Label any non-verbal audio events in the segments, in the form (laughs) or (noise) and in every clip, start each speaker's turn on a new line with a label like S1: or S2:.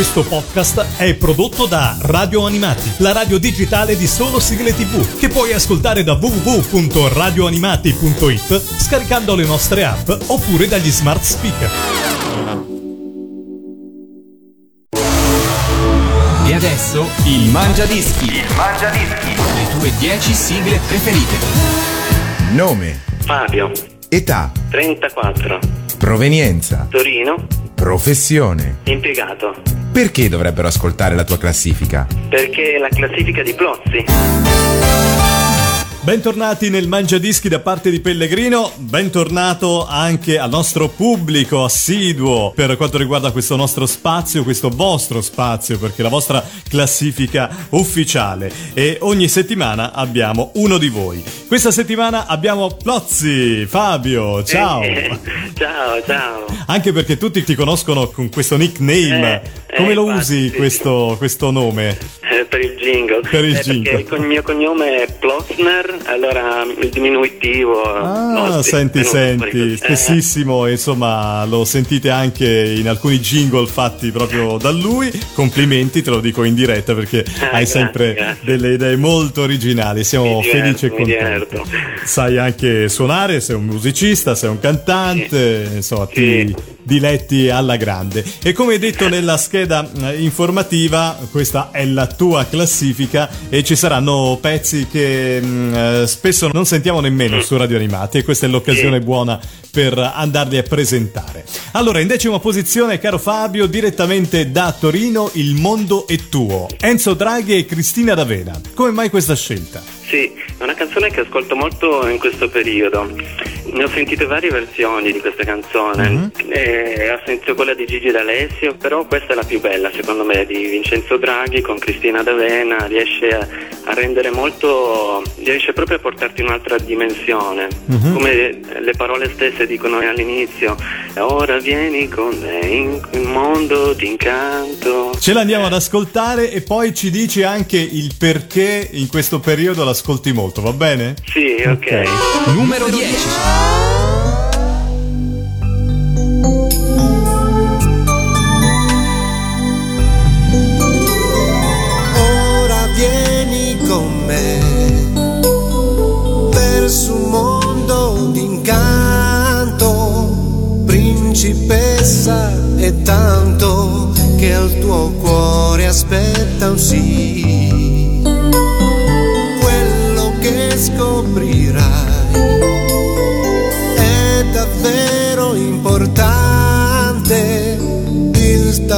S1: Questo podcast è prodotto da Radio Animati, la radio digitale di solo sigle tv, che puoi ascoltare da www.radioanimati.it scaricando le nostre app oppure dagli smart speaker.
S2: E adesso il Mangia Dischi. Il Mangia Dischi. Le tue 10 sigle preferite.
S3: Nome,
S4: Fabio,
S3: età,
S4: 34,
S3: provenienza,
S4: Torino,
S3: professione.
S4: impiegato.
S3: Perché dovrebbero ascoltare la tua classifica?
S4: Perché la classifica di Plozzi.
S1: Bentornati nel Mangia Dischi da parte di Pellegrino, bentornato anche al nostro pubblico assiduo per quanto riguarda questo nostro spazio, questo vostro spazio, perché la vostra classifica ufficiale e ogni settimana abbiamo uno di voi. Questa settimana abbiamo Plozzi, Fabio, ciao!
S4: Eh, ciao, ciao.
S1: Anche perché tutti ti conoscono con questo nickname.
S4: Eh,
S1: Come
S4: eh,
S1: lo
S4: infatti,
S1: usi questo, questo nome?
S4: Eh, per il jingle.
S1: Per il
S4: Eh,
S1: jingle.
S4: Perché il mio cognome è Plotzner, allora il diminutivo.
S1: Ah,
S4: no, sì,
S1: senti, senti,
S4: così.
S1: spessissimo, insomma, lo sentite anche in alcuni jingle fatti proprio da lui. Complimenti, te lo dico in diretta perché hai
S4: grazie,
S1: sempre
S4: grazie.
S1: delle idee molto originali. Siamo
S4: diverto,
S1: felici e contenti. Sai anche suonare, sei un musicista, sei un cantante, insomma, ti
S4: Sì.
S1: Diletti alla grande. E come hai detto nella scheda eh, informativa, questa è la tua classifica e ci saranno pezzi che mh, eh, spesso non sentiamo nemmeno su Radio Animati e questa è l'occasione buona per andarli a presentare. Allora, in decima posizione, caro Fabio, direttamente da Torino, Il mondo è tuo. Enzo Draghi e Cristina D'Avena. Come mai questa scelta?
S4: Sì, è una canzone che ascolto molto in questo periodo. Ne ho sentite varie versioni di questa canzone.
S1: Mhm.
S4: Eh, ho sentito quella di Gigi D'Alessio, però questa è la più bella secondo me di Vincenzo Draghi con Cristina D'Avena. Riesce a, a rendere molto. riesce proprio a portarti in un'altra dimensione.
S1: Mhm.
S4: Come le parole stesse dicono all'inizio. Ora vieni con me in un mondo d'incanto.
S1: Ce l'andiamo ad ascoltare e poi ci dici anche il perché in questo periodo l'ascolti molto, va bene?
S4: Sì, ok.
S2: Numero 10.
S5: E tanto che al tuo cuore aspetta un sì.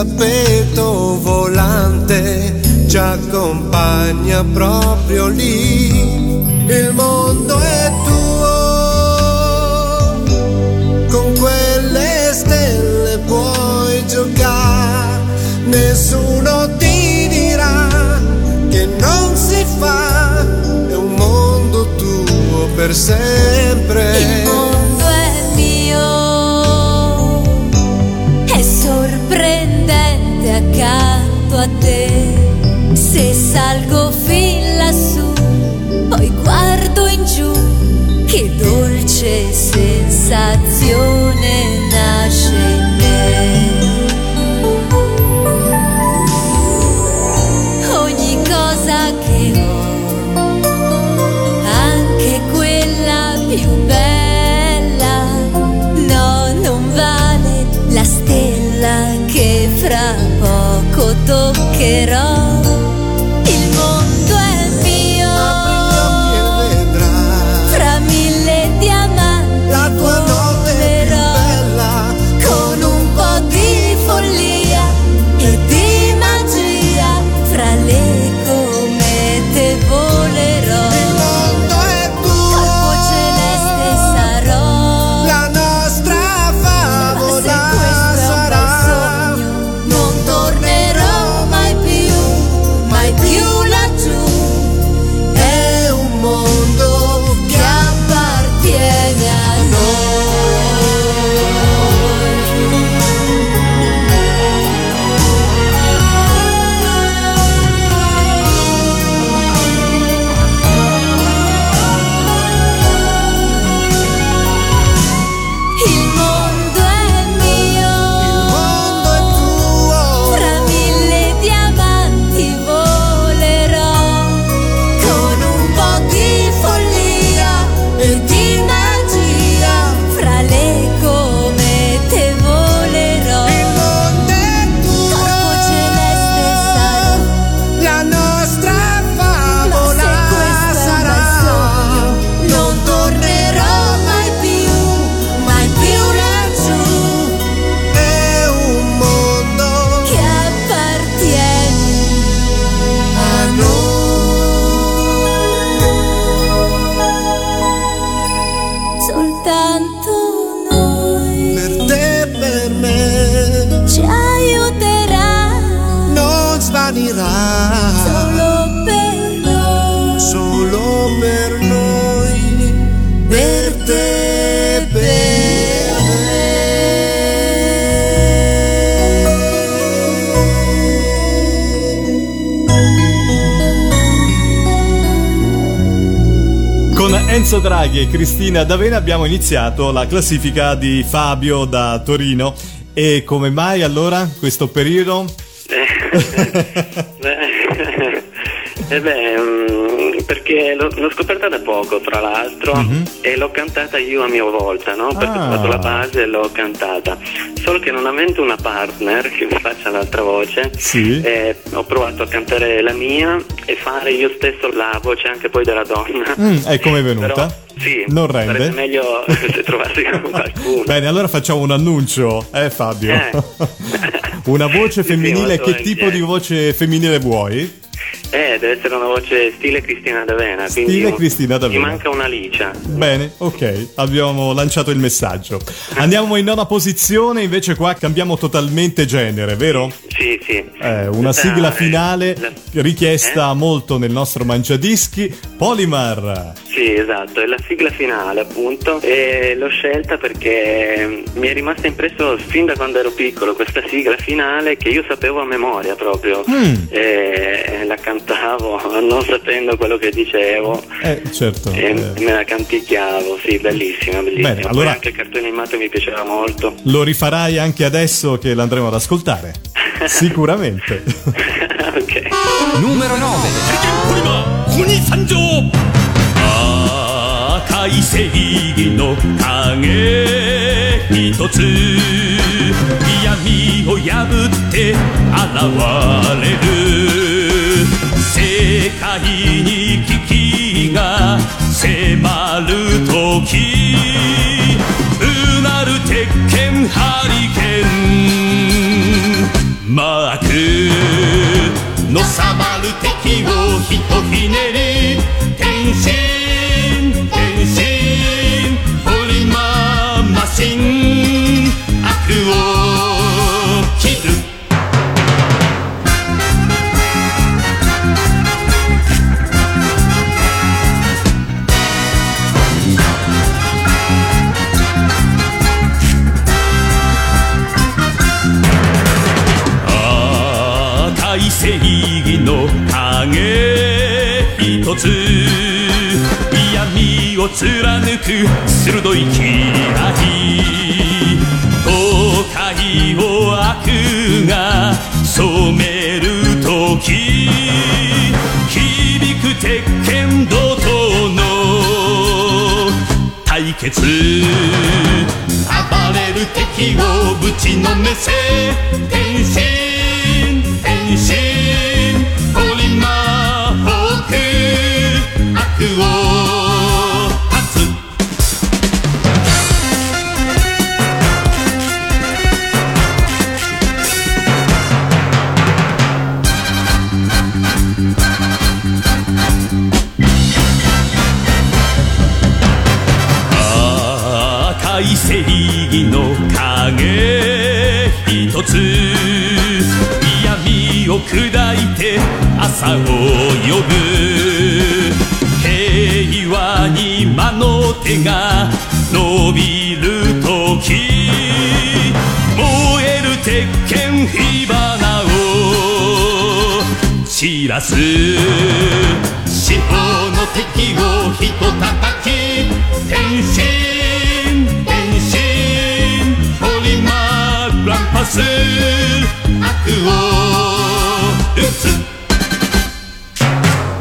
S5: Tappeto volante ci accompagna proprio lì. Il mondo è tuo, con quelle stelle puoi giocare. Nessuno ti dirà che non si fa. È un mondo tuo per sempre.
S6: Accanto a te. Se salgo fin lassù, poi guardo in giù, che dolce sensazione
S1: Draghi e Cristina D'Avena abbiamo iniziato la classifica di Fabio da Torino. E come mai allora questo periodo?
S4: Beh, (laughs) eh beh, (laughs) mm, perché l'ho, scoperta da poco, tra l'altro, e l'ho cantata io a mia volta, no? Perché
S1: Ah.
S4: ho fatto la base e l'ho cantata. Solo che non avendo una partner che mi faccia l'altra voce,
S1: Sì.
S4: eh, ho provato a cantare la mia e fare io stesso la voce anche poi della donna.
S1: Mm, e come è venuta?
S4: Però, sì,
S1: Non rende?
S4: sarebbe meglio se trovassi (laughs) (laughs) qualcuno.
S1: Bene, allora facciamo un annuncio, eh Fabio?
S4: Eh. (laughs)
S1: una voce
S4: Sì,
S1: femminile,
S4: molto
S1: che tipo di voce femminile vuoi?
S4: Eh, deve essere una voce stile Cristina D'Avena.
S1: Stile Cristina D'Avena.
S4: Mi manca una licia.
S1: Bene, ok, abbiamo lanciato il messaggio. Andiamo in nona posizione, invece qua cambiamo totalmente genere, vero?
S4: Sì, sì.
S1: Eh, una sigla
S4: è
S1: finale richiesta
S4: Eh?
S1: molto nel nostro mangiadischi, Polimar.
S4: Sì, esatto, è la sigla finale appunto e l'ho scelta perché mi è rimasta impresso fin da quando ero piccolo questa sigla finale che io sapevo a memoria proprio
S1: Mm.
S4: e la cantavo non sapendo quello che dicevo
S1: Eh, certo.
S4: e
S1: eh,
S4: me la canticchiavo, sì, bellissima, bellissima.
S1: Bene, allora-
S4: Poi anche il cartone animato mi piaceva molto.
S1: Lo rifarai anche adesso che l'andremo ad ascoltare? (laughs) Sicuramente. (laughs)
S4: ok.
S2: Numero 9.
S7: ポリマー鬼参上赤い正義の影一つ闇を破って現れる 世界に危機が迫る時うなる鉄拳ハリケーン。マークのさばる敵をひとひねり。正義の影。一つ闇を貫く鋭い嫌い後悔を悪が染める時。響く鉄拳怒涛の対決。暴れる敵をぶちのめせ。天心を断つ赤い正義の影。一つ闇を砕いて朝を呼ぶ。手が伸びる時燃える鉄拳火花を散らす。四方の敵をひと叩き。天心天心ポリマーランパス。悪を打つ。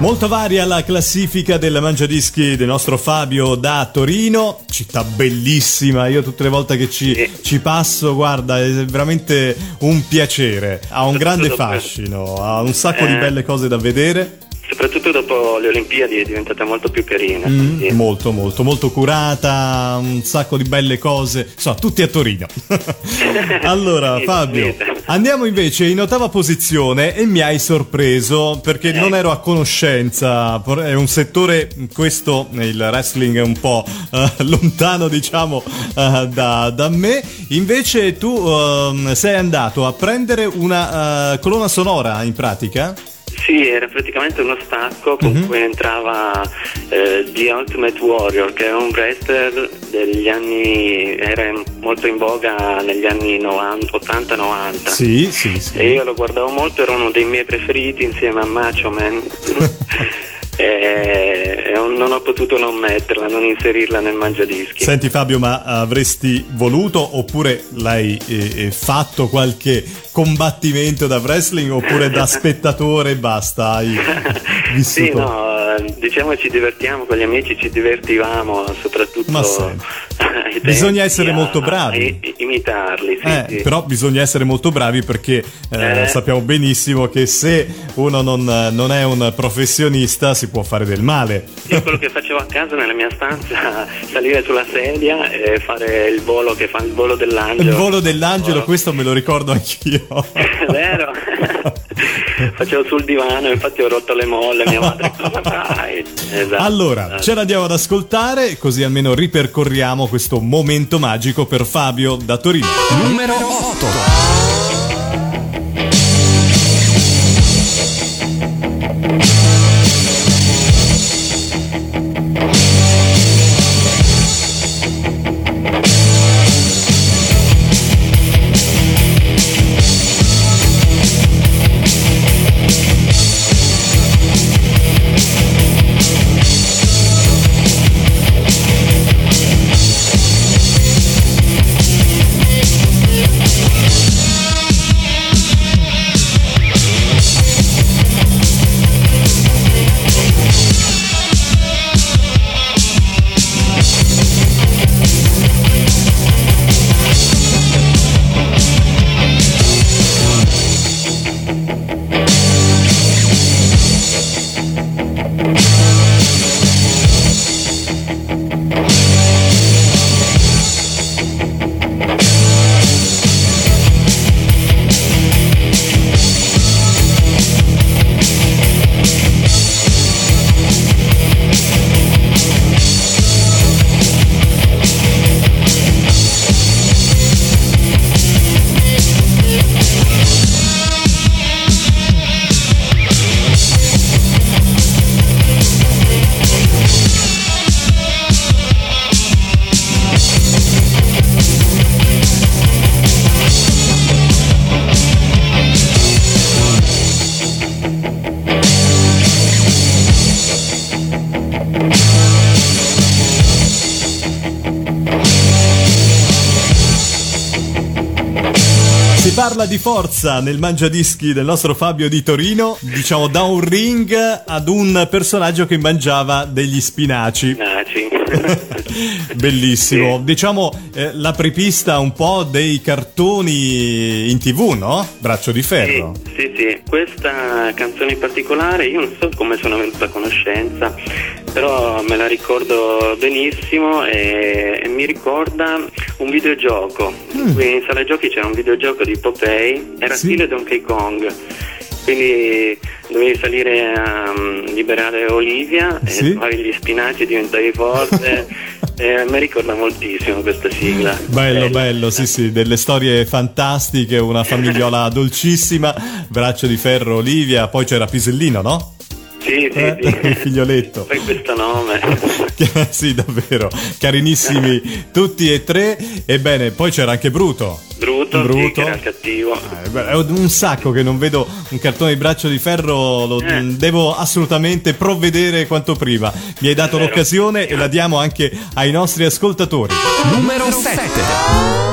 S1: Molto varia la classifica della mangiadischi del nostro Fabio da Torino, città bellissima, io tutte le volte che ci, ci passo, guarda, è veramente un piacere, ha un grande fascino, ha un sacco di
S4: Eh.
S1: belle cose da vedere,
S4: Soprattutto dopo le Olimpiadi è diventata molto più carina.
S1: Mm,
S4: sì.
S1: molto molto molto curata, un sacco di belle cose, insomma tutti a Torino. (laughs) allora
S4: Sì,
S1: Fabio. Andiamo invece in ottava posizione e mi hai sorpreso perché non ero a conoscenza, è un settore, questo, il wrestling è un po' eh, lontano diciamo eh, da, da me, invece tu ehm, sei andato a prendere una eh, colonna sonora in pratica?
S4: Sì, era praticamente uno stacco con cui entrava eh, The Ultimate Warrior, che è un wrestler degli anni, era molto in voga negli anni 90, 80-90.
S1: Sì, sì, sì.
S4: E io lo guardavo molto, era uno dei miei preferiti insieme a Macho Man. (laughs) e, e non ho potuto non metterla, non inserirla nel mangiadischi.
S1: Senti Fabio, ma avresti voluto oppure l'hai eh, eh, fatto qualche combattimento da wrestling oppure da (laughs) spettatore e basta? Hai vissuto?
S4: Sì, no, eh, diciamo ci divertiamo con gli amici, ci divertivamo soprattutto.
S1: Ma (laughs)
S4: ai
S1: Bisogna essere molto bravi.
S4: i- imitarli, sì,
S1: Eh,
S4: sì.
S1: Però bisogna essere molto bravi perché eh,
S4: Eh.
S1: sappiamo benissimo che se uno non, non è un professionista si può fare del male.
S4: Io quello che facevo a casa nella mia stanza, (laughs) salire sulla sedia e fare il volo che fa il volo dell'angelo.
S1: Il volo dell'angelo,
S4: Volo.
S1: questo me lo ricordo anch'io.
S4: È (laughs) vero? Facevo sul divano, infatti ho rotto le molle, mia madre come Esatto.
S1: Allora,
S4: Eh.
S1: ce l'andiamo ad ascoltare, così almeno ripercorriamo questo momento magico per Fabio da Torino.
S2: Numero 8.
S1: Forza nel mangiadischi del nostro Fabio di Torino, diciamo da un ring ad un personaggio che mangiava degli spinaci.
S4: Naci. (laughs)
S1: Bellissimo.
S4: Sì.
S1: Diciamo eh, la prepista un po' dei cartoni in tv, no? Braccio di
S4: Sì,
S1: ferro.
S4: sì, sì, questa canzone in particolare io non so come sono venuta a conoscenza, però me la ricordo benissimo e, e mi ricorda un videogioco. Qui in sala giochi c'era un videogioco di Popeye, era
S1: Mm. Sì.
S4: stile Donkey Kong. Quindi dovevi salire a mm, liberare Olivia
S1: Sì.
S4: e trovavi gli spinaci, diventavi forte. (laughs) e mi ricorda moltissimo questa sigla.
S1: Bello, bello, sì, sì, delle storie fantastiche, una famigliola dolcissima, braccio di ferro Olivia, poi c'era Pisellino, no?
S4: Sì, sì,
S1: Eh,
S4: sì. (laughs)
S1: il figlioletto.
S4: Poi questo nome. (laughs)
S1: sì, davvero, carinissimi tutti e tre. Ebbene, poi c'era anche Bruto.
S4: Bruto,
S1: Bruto.
S4: Sì, che era cattivo.
S1: Eh, È un sacco che non vedo un cartone di braccio di ferro, lo
S4: Eh.
S1: devo assolutamente provvedere quanto prima. Mi hai dato l'occasione e la diamo anche ai nostri ascoltatori.
S2: Numero 7.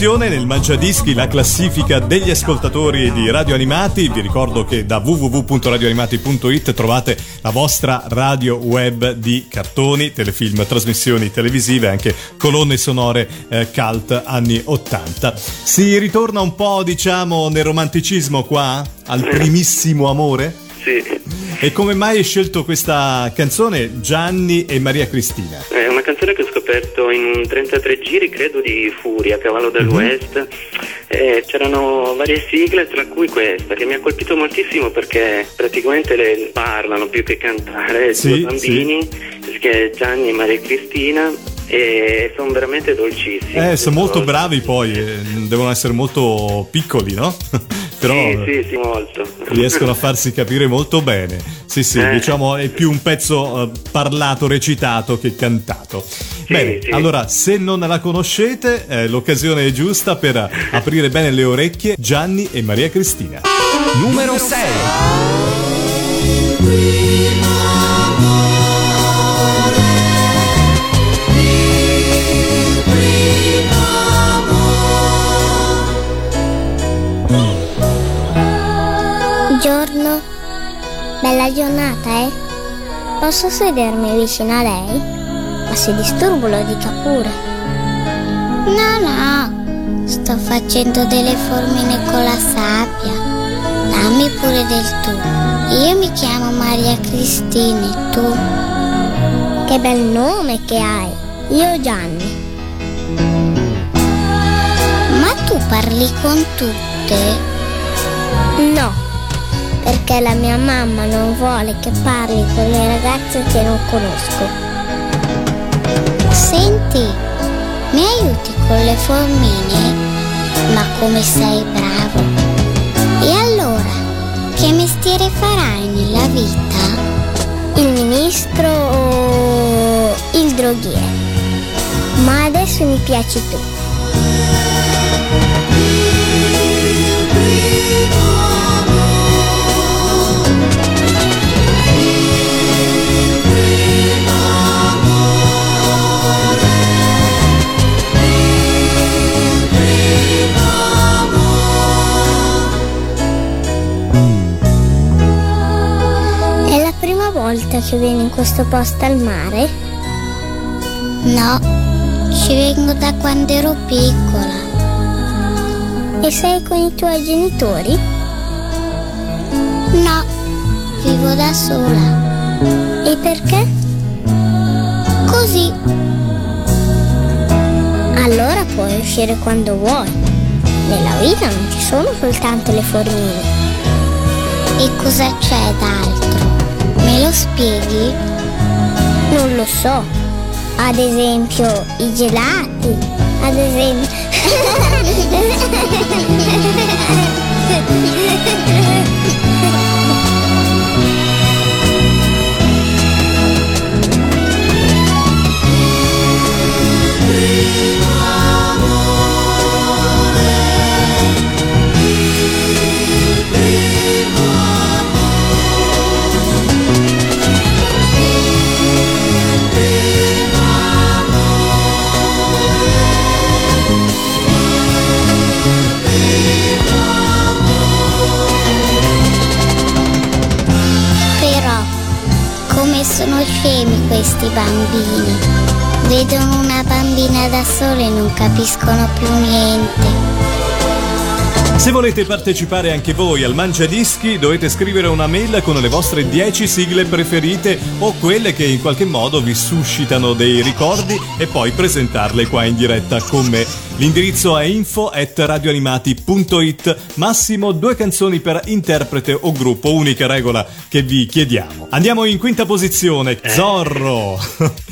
S1: Posizione nel Mangiadischi la classifica degli ascoltatori di Radio Animati. Vi ricordo che da www.radioanimati.it trovate la vostra radio web di cartoni, telefilm, trasmissioni televisive, anche colonne sonore eh, cult anni 80. Si ritorna un po', diciamo, nel romanticismo qua, al primissimo amore?
S4: Sì,
S1: E come mai hai scelto questa canzone Gianni e Maria Cristina?
S4: è una canzone che ho scoperto in un 33 giri, credo di Furia, Cavallo dell'Ouest. Eh, c'erano varie sigle, tra cui questa, che mi ha colpito moltissimo perché praticamente le parlano più che cantare,
S1: Sì,
S4: due bambini, che è Gianni e Maria Cristina, e sono veramente dolcissimi.
S1: Eh, sono molto bravi poi, eh, devono essere molto piccoli, no? (laughs) Però
S4: Sì, sì, sì, molto.
S1: riescono a farsi capire molto bene. Sì, sì,
S4: Eh.
S1: diciamo è più un pezzo eh, parlato, recitato che cantato. bene,
S4: sì.
S1: allora se non la conoscete, eh, l'occasione è giusta per aprire bene le orecchie Gianni e Maria Cristina.
S8: Numero 6.
S9: Bella giornata, eh? Posso sedermi vicino a lei? Ma se disturbo lo dica pure. No, no, sto facendo delle formine con la sabbia. Dammi pure del tu. Io mi chiamo Maria Cristina e tu? Che bel nome che hai. Io Gianni. Ma tu parli con tutte? No, perché la mia mamma non vuole che parli con le ragazze che non conosco. Senti, mi aiuti con le formine? Ma come sei bravo! E allora, che mestiere farai nella vita? Il ministro o il droghiere? Ma adesso mi piaci tu. Volta che vieni in questo posto al mare? No, ci vengo da quando ero piccola. E sei con i tuoi genitori? No, vivo da sola. E perché? Così. Allora puoi uscire quando vuoi. Nella vita non ci sono soltanto le formine. E cosa c'è d'altro? Spieghi? Non lo so. Ad esempio i gelati. Ad esempio... (laughs)
S10: bambini. Vedono una bambina da sola e non capiscono.
S1: Se volete partecipare anche voi al Mangia Dischi dovete scrivere una mail con le vostre 10 sigle preferite o quelle che in qualche modo vi suscitano dei ricordi e poi presentarle qua in diretta con me. L'indirizzo è info at radioanimati.it Massimo due canzoni per interprete o gruppo, unica regola che vi chiediamo. Andiamo in quinta posizione, Zorro.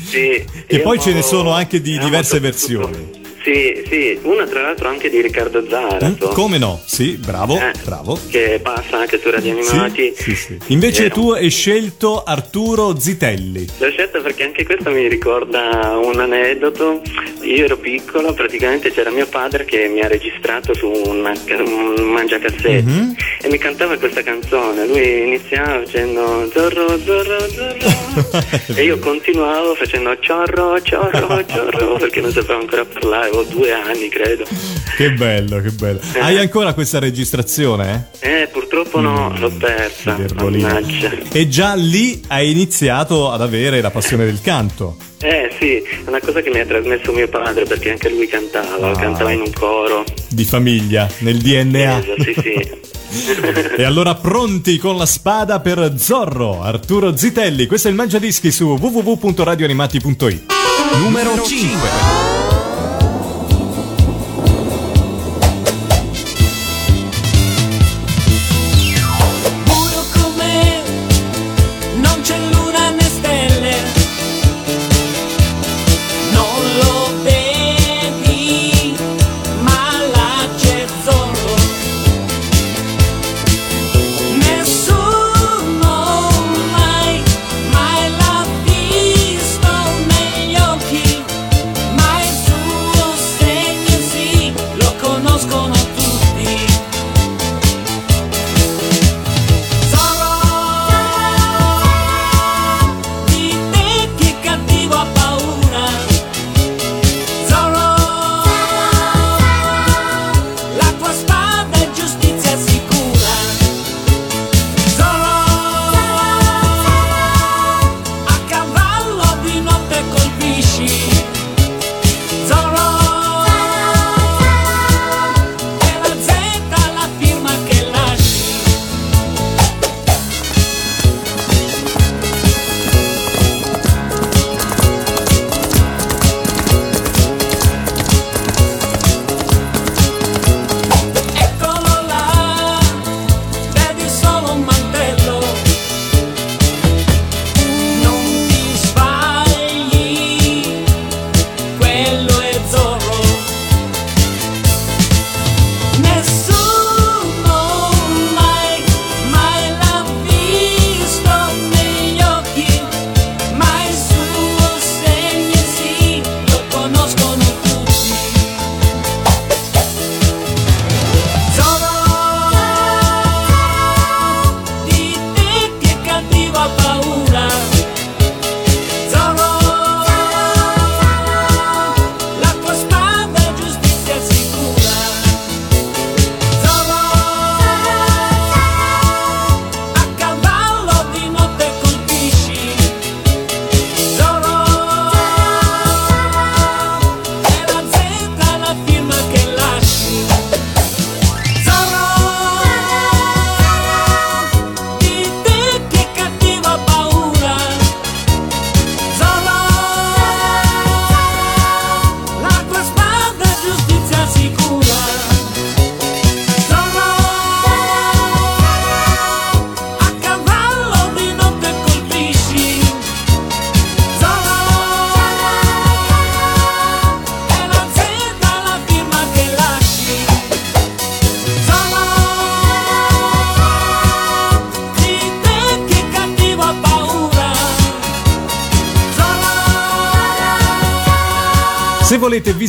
S4: Sì, (laughs) io
S1: poi ce ne sono anche di diverse versioni.
S4: Sì, sì, una tra l'altro anche di Riccardo Zarato.
S1: Mm, Come no? Sì, bravo,
S4: Eh,
S1: bravo.
S4: Che passa anche su Radio Animati.
S1: Sì, sì. Invece
S4: Eh,
S1: tu hai scelto Arturo Zitelli.
S4: L'ho scelta perché anche questo mi ricorda un aneddoto. Io ero piccolo, praticamente c'era mio padre che mi ha registrato su una- un mangiacassette
S1: Mhm.
S4: e mi cantava questa canzone. Lui iniziava facendo Zorro, Zorro, Zorro (laughs) e io continuavo facendo Ciorro, Ciorro, (laughs) Ciorro perché non sapevo ancora parlare, avevo due anni credo.
S1: Che bello, che bello.
S4: Eh.
S1: Hai ancora questa registrazione?
S4: Eh, purtroppo no, l'ho persa.
S1: E già lì hai iniziato ad avere la passione del canto.
S4: Eh sì, è una cosa che mi ha trasmesso mio padre perché anche lui cantava,
S1: Ah.
S4: cantava in un coro.
S1: Di famiglia, nel DNA.
S4: Eh, sì, sì. (laughs)
S1: E allora pronti con la spada per Zorro, Arturo Zitelli. Questo è il Mangiadischi su www.radioanimati.it.
S2: Numero 5.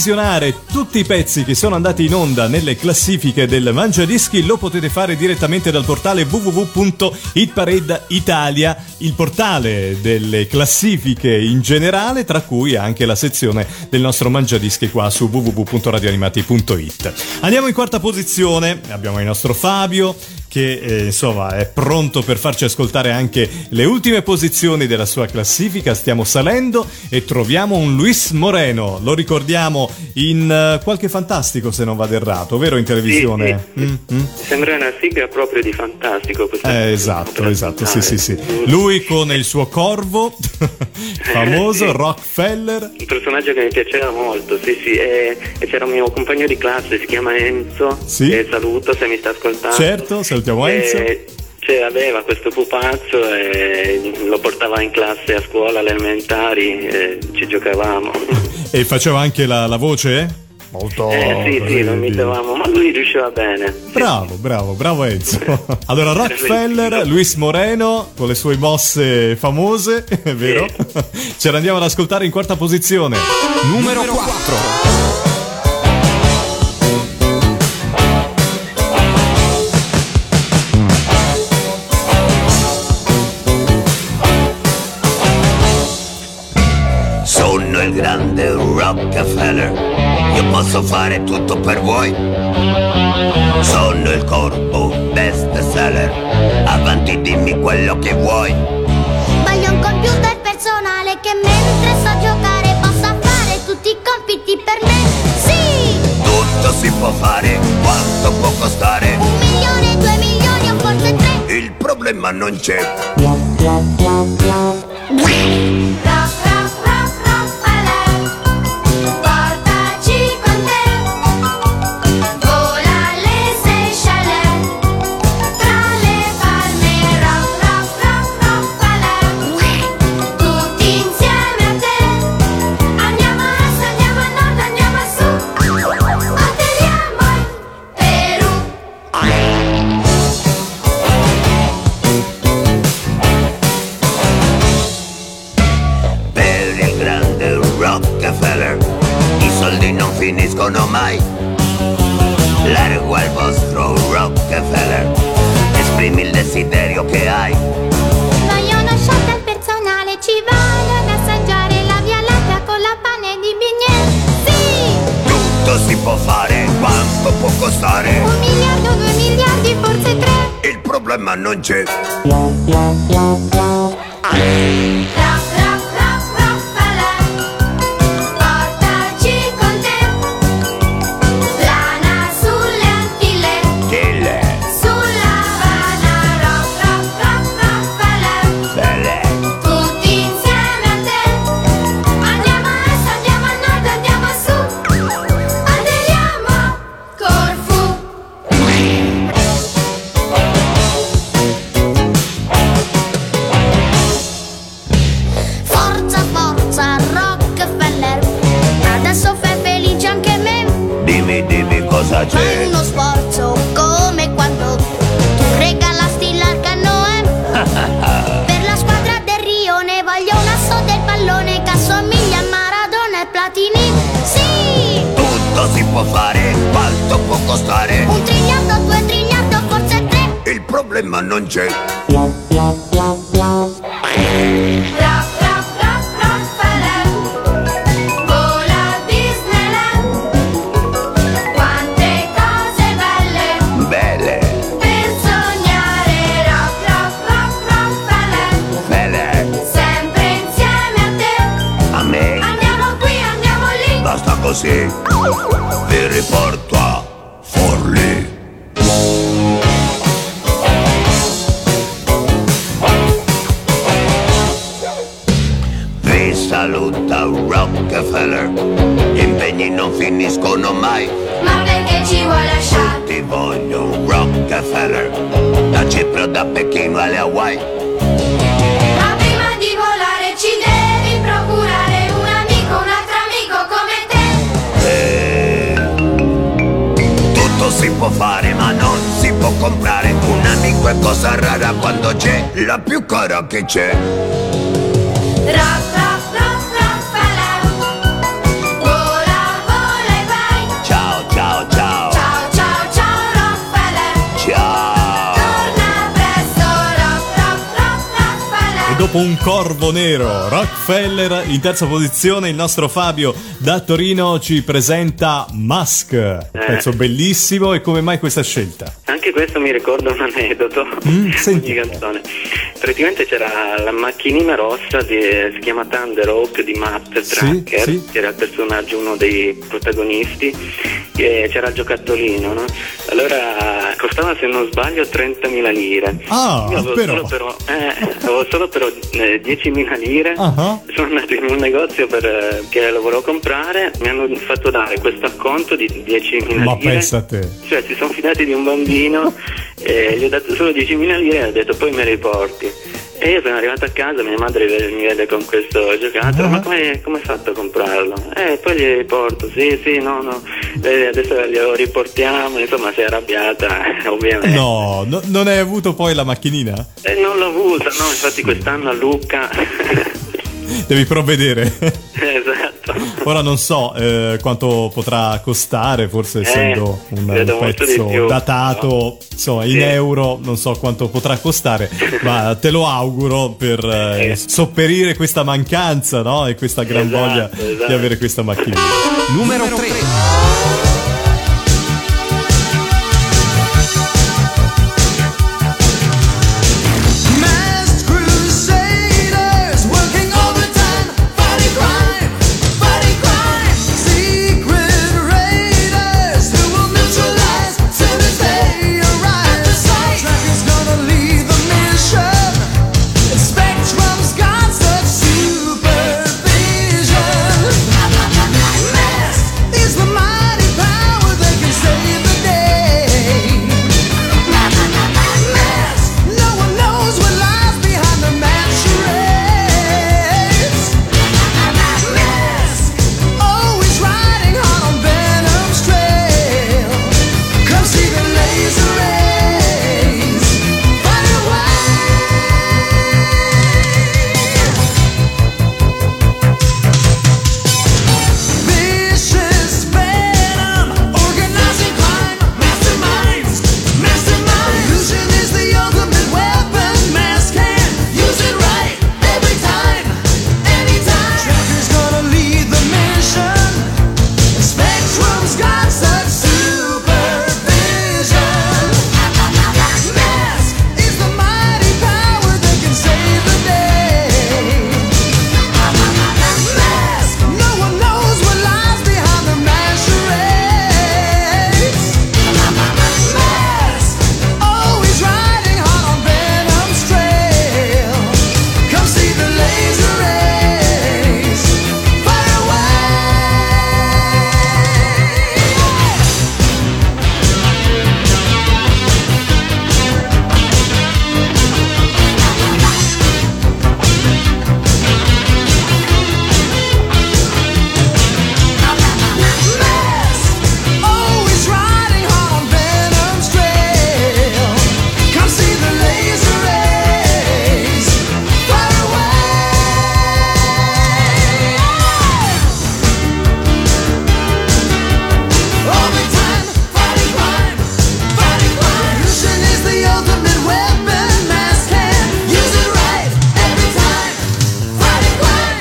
S1: Se volete visionare tutti i pezzi che sono andati in onda nelle classifiche del Mangiadischi, lo potete fare direttamente dal portale www.hitparade Italia, il portale delle classifiche in generale, tra cui anche la sezione del nostro Mangiadischi qua su www.radioanimati.it. Andiamo in quarta posizione, abbiamo il nostro Fabio che eh, insomma è pronto per farci ascoltare anche le ultime posizioni della sua classifica. Stiamo salendo e troviamo un Luis Moreno. Lo ricordiamo in eh, qualche fantastico, se non vado errato, vero in televisione?
S4: Sì, sì.
S1: Mm, mm.
S4: Sembra una sigla proprio di fantastico.
S1: Eh, esatto, esatto, sì, sì, sì. Lui con il suo corvo, (laughs) famoso,
S4: Sì.
S1: Rockefeller.
S4: Un personaggio che mi piaceva molto, sì, sì, e, e c'era un mio compagno di classe, si chiama Enzo,
S1: Sì.
S4: saluto se mi sta ascoltando.
S1: Certo, salutiamo Enzo.
S4: Eh, cioè, aveva questo pupazzo e lo portava in classe a scuola, alle elementari, e ci giocavamo. (laughs)
S1: e faceva anche la, la voce? Molto.
S4: Eh, sì, sì, non mi ma lui riusciva bene.
S1: Bravo, bravo, bravo Enzo. (laughs) Allora, Rockefeller, Luis Moreno con le sue mosse famose, (laughs) è vero? Sì. Ce l'andiamo ad ascoltare in quarta posizione.
S2: Numero,
S11: Numero 4. 4. Posso fare tutto per voi. Sono il corpo best seller, avanti dimmi quello che vuoi.
S10: Voglio un computer personale che mentre so giocare possa fare tutti i compiti per me. Sì!
S11: Tutto si può fare, quanto può costare?
S10: Un milione, due milioni o forse tre.
S11: Il problema non c'è. C'è.
S10: Rock,
S11: da Pechino alle Hawaii.
S10: Ma prima di volare ci devi procurare un amico, un altro amico come te.
S11: Eh, Tutto si può fare ma non si può comprare Un amico è cosa rara quando c'è La più cara che c'è
S10: Rock,
S1: dopo un corvo nero, Rockefeller in terza posizione, il nostro Fabio da Torino ci presenta Musk, un pezzo bellissimo e come mai questa scelta?
S4: Anche questo mi ricorda un aneddoto
S1: Mm, (laughs)
S4: di
S1: senti.
S4: canzone. Praticamente c'era la macchinina rossa, di, si chiama Thunder Hawk di Matt Tracker,
S1: sì.
S4: che era il personaggio, uno dei protagonisti, e c'era il giocattolino, no? Allora costava se non sbaglio 30.000 lire.
S1: Ah,
S4: Io avevo
S1: però.
S4: solo però, eh, avevo solo però eh, 10.000 lire,
S1: Ah.
S4: sono andato in un negozio per, eh, che lo volevo comprare, mi hanno fatto dare questo acconto di 10.000
S1: Ma
S4: lire.
S1: pensa a te.
S4: Cioè si sono fidati di un bambino (laughs) e gli ho dato solo 10.000 lire e ho detto poi me le riporti. E io sono arrivato a casa, mia madre mi vede con questo giocattolo,
S1: Ah.
S4: ma come come hai fatto a comprarlo? Eh, poi glieli riporto, sì, sì, no, no, Eh, adesso glielo riportiamo, insomma si è arrabbiata, (laughs) ovviamente.
S1: No, no- non hai avuto poi la macchinina?
S4: E non l'ho avuta, no, infatti quest'anno a Lucca... (laughs)
S1: Devi provvedere. (laughs) Ora non so eh, quanto potrà costare, forse essendo un, pezzo
S4: di più,
S1: datato, insomma in
S4: Sì.
S1: euro non so quanto potrà costare, ma te lo auguro per eh,
S4: Eh.
S1: sopperire questa mancanza no? e questa gran
S4: Esatto,
S1: voglia di
S4: esatto.
S1: avere questa macchina.
S12: Numero 3.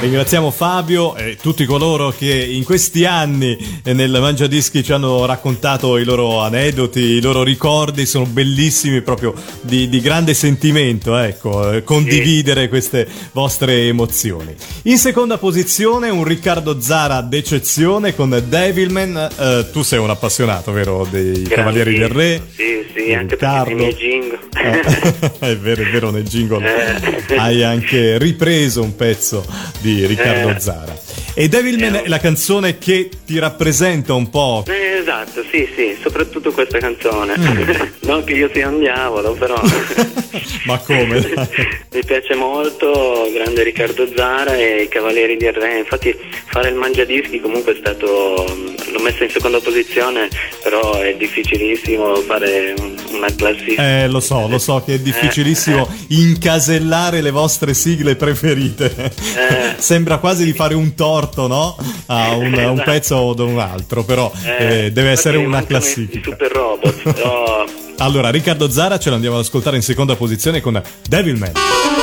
S1: Ringraziamo Fabio e tutti coloro che in questi anni eh, nel Mangiadischi ci hanno raccontato i loro aneddoti, i loro ricordi, sono bellissimi proprio di, di grande sentimento, ecco, eh, condividere queste vostre emozioni. In seconda posizione un Riccardo Zara d'eccezione con Devilman, Eh, tu sei un appassionato, vero, dei Cavalieri del Re?
S4: Sì, sì, anche
S1: Riccardo.
S4: perché i miei jingle.
S1: Eh, (laughs) è vero, è vero, nel jingle hai anche ripreso un pezzo di Riccardo
S4: Eh.
S1: Zara. E Devilman
S4: Eh.
S1: è la canzone che ti rappresenta un po'.
S4: Eh, esatto, sì, sì, soprattutto questa canzone.
S1: Mm. (laughs)
S4: non che io sia un diavolo, però (laughs)
S1: Ma come? (laughs)
S4: mi piace molto, grande Riccardo Zara e i Cavalieri di Re. Infatti fare il mangiadischi comunque è stato, l'ho messo in seconda posizione, però è difficilissimo fare un- una classifica.
S1: Eh, lo so, lo so che è difficilissimo incasellare le vostre sigle preferite.
S4: Eh.
S1: Sembra quasi di fare un torto, no? A (laughs) un, a un
S4: Esatto.
S1: pezzo o ad un altro, però
S4: Eh,
S1: eh, deve essere una classifica.
S4: Super robot, però (laughs)
S1: Allora, Riccardo Zara ce l'andiamo ad ascoltare in seconda posizione con Devilman.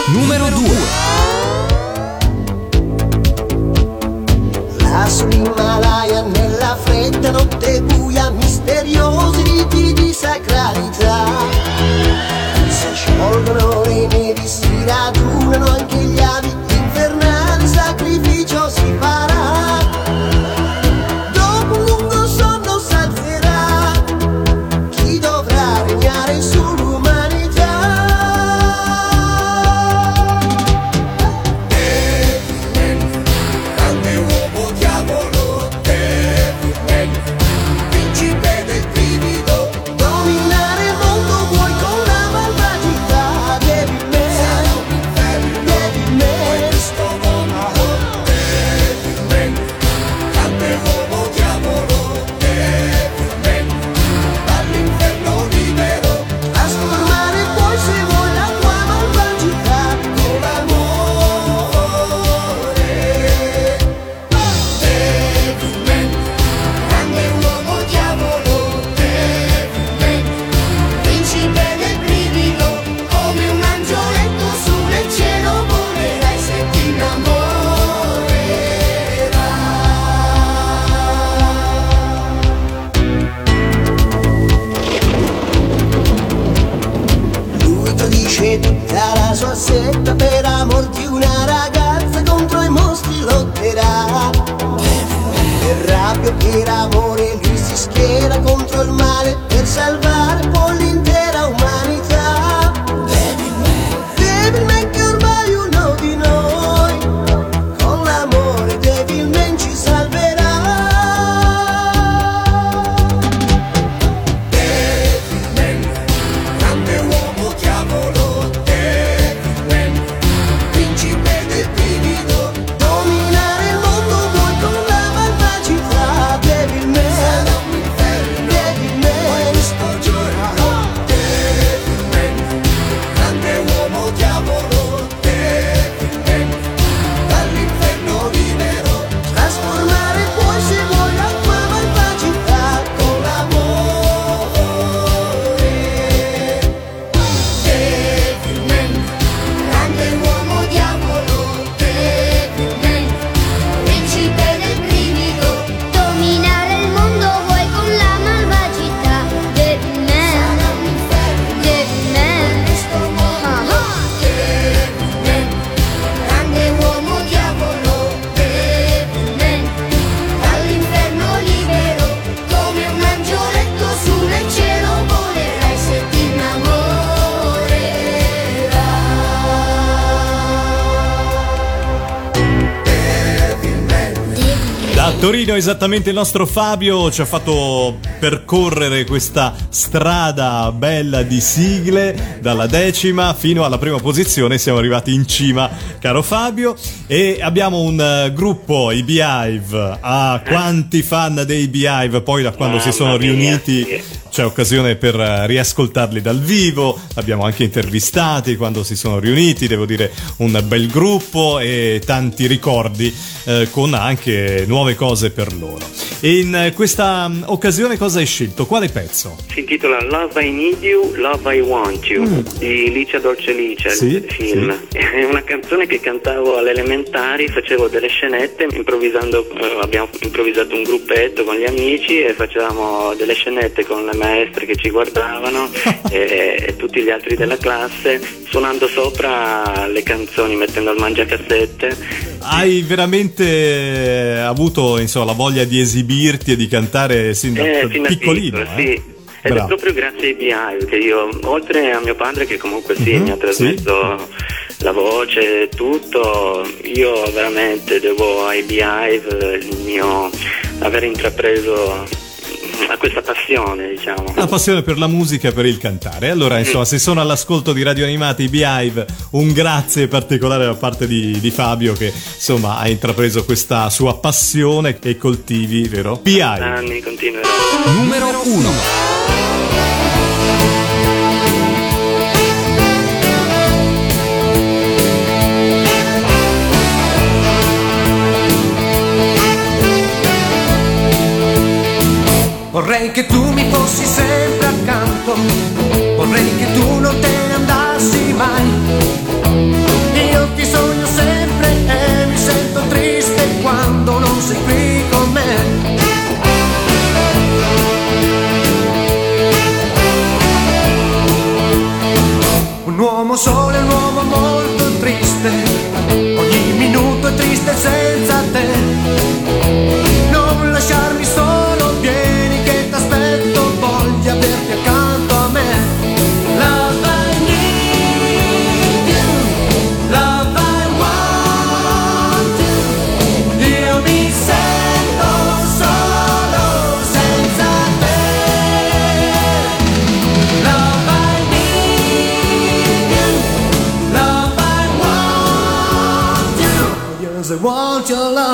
S2: Numero 2.
S13: Là sull'Himalaya nella fredda notte buia misteriosi riti di sacralità si sciolgono le nevi si radunano anche gli Tutta la sua setta per amor di una ragazza contro i mostri lotterà. Per rabbia per amore lui si schiera contro il male per salvare
S1: Torino esattamente il nostro Fabio ci ha fatto percorrere questa strada bella di sigle dalla decima fino alla prima posizione, siamo arrivati in cima caro Fabio e abbiamo un eh, gruppo, i Beehive, ah quanti fan dei Beehive poi da quando si sono
S4: Mamma mia,
S1: riuniti. C'è occasione per eh, riascoltarli dal vivo, abbiamo anche intervistati quando si sono riuniti, devo dire un bel gruppo e tanti ricordi eh, con anche nuove cose per loro. E in questa mm, occasione cosa hai scelto? Quale pezzo?
S4: Si intitola Love I Need You, Love I Want You di Licia Dolce Licia,
S1: Mm. Sì,
S4: il film. (laughs) È una canzone che cantavo alle elementari, facevo delle scenette improvvisando, eh, abbiamo improvvisato un gruppetto con gli amici e facevamo delle scenette con le maestre che ci guardavano (laughs) e, e tutti gli altri della classe suonando sopra le canzoni, mettendo il mangiacassette.
S1: Hai veramente avuto insomma, la voglia di esibirti e di cantare sin da
S4: Eh, fin da
S1: piccolino?
S4: piccolo,
S1: eh?
S4: sì. Ed
S1: Bravo.
S4: è proprio grazie ai Beehive che io, oltre a mio padre che comunque sì,
S1: Mhm,
S4: mi ha trasmesso la voce e tutto, io veramente devo ai Beehive il mio aver intrapreso a questa passione, diciamo.
S1: La passione per la musica e per il cantare. Allora, insomma, se sono all'ascolto di Radio Animati, i Beehive, un grazie particolare da parte di, di Fabio che insomma ha intrapreso questa sua passione e coltivi, vero? Beehive.
S4: Anni continuerò.
S2: Numero 1.
S5: Vorrei che tu mi fossi sempre accanto, vorrei che tu non te ne andassi mai. Io ti sogno sempre e mi sento triste quando non sei qui con me. Un uomo solo è un uomo molto triste, ogni minuto è triste senza te. Your love.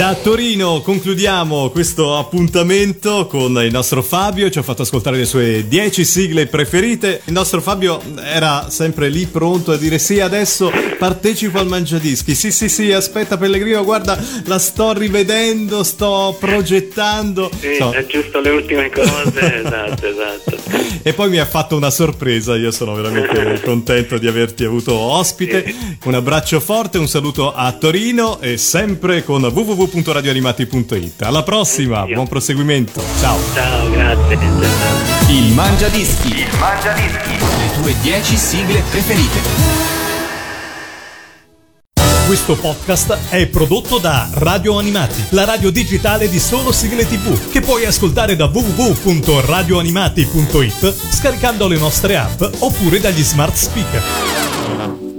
S1: Da Torino concludiamo questo appuntamento con il nostro Fabio, ci ha fatto ascoltare le sue 10 sigle preferite. Il nostro Fabio era sempre lì pronto a dire sì, adesso partecipo al Mangiadischi. Sì, sì, sì, aspetta Pellegrino, guarda, la sto rivedendo, sto progettando.
S4: Sì,
S1: No.
S4: aggiusto le ultime cose, (laughs) esatto, esatto.
S1: E poi mi ha fatto una sorpresa, io sono veramente (laughs) contento di averti avuto ospite. Un abbraccio forte, un saluto a Torino e sempre con www.radioanimati.it. Alla prossima, buon proseguimento. Ciao.
S4: Ciao, grazie.
S8: Il Mangia Dischi. Il Mangia Dischi. Le tue 10 sigle preferite.
S1: Questo podcast è prodotto da Radio Animati, la radio digitale di solo sigle tv, che puoi ascoltare da www.radioanimati.it scaricando le nostre app oppure dagli smart speaker.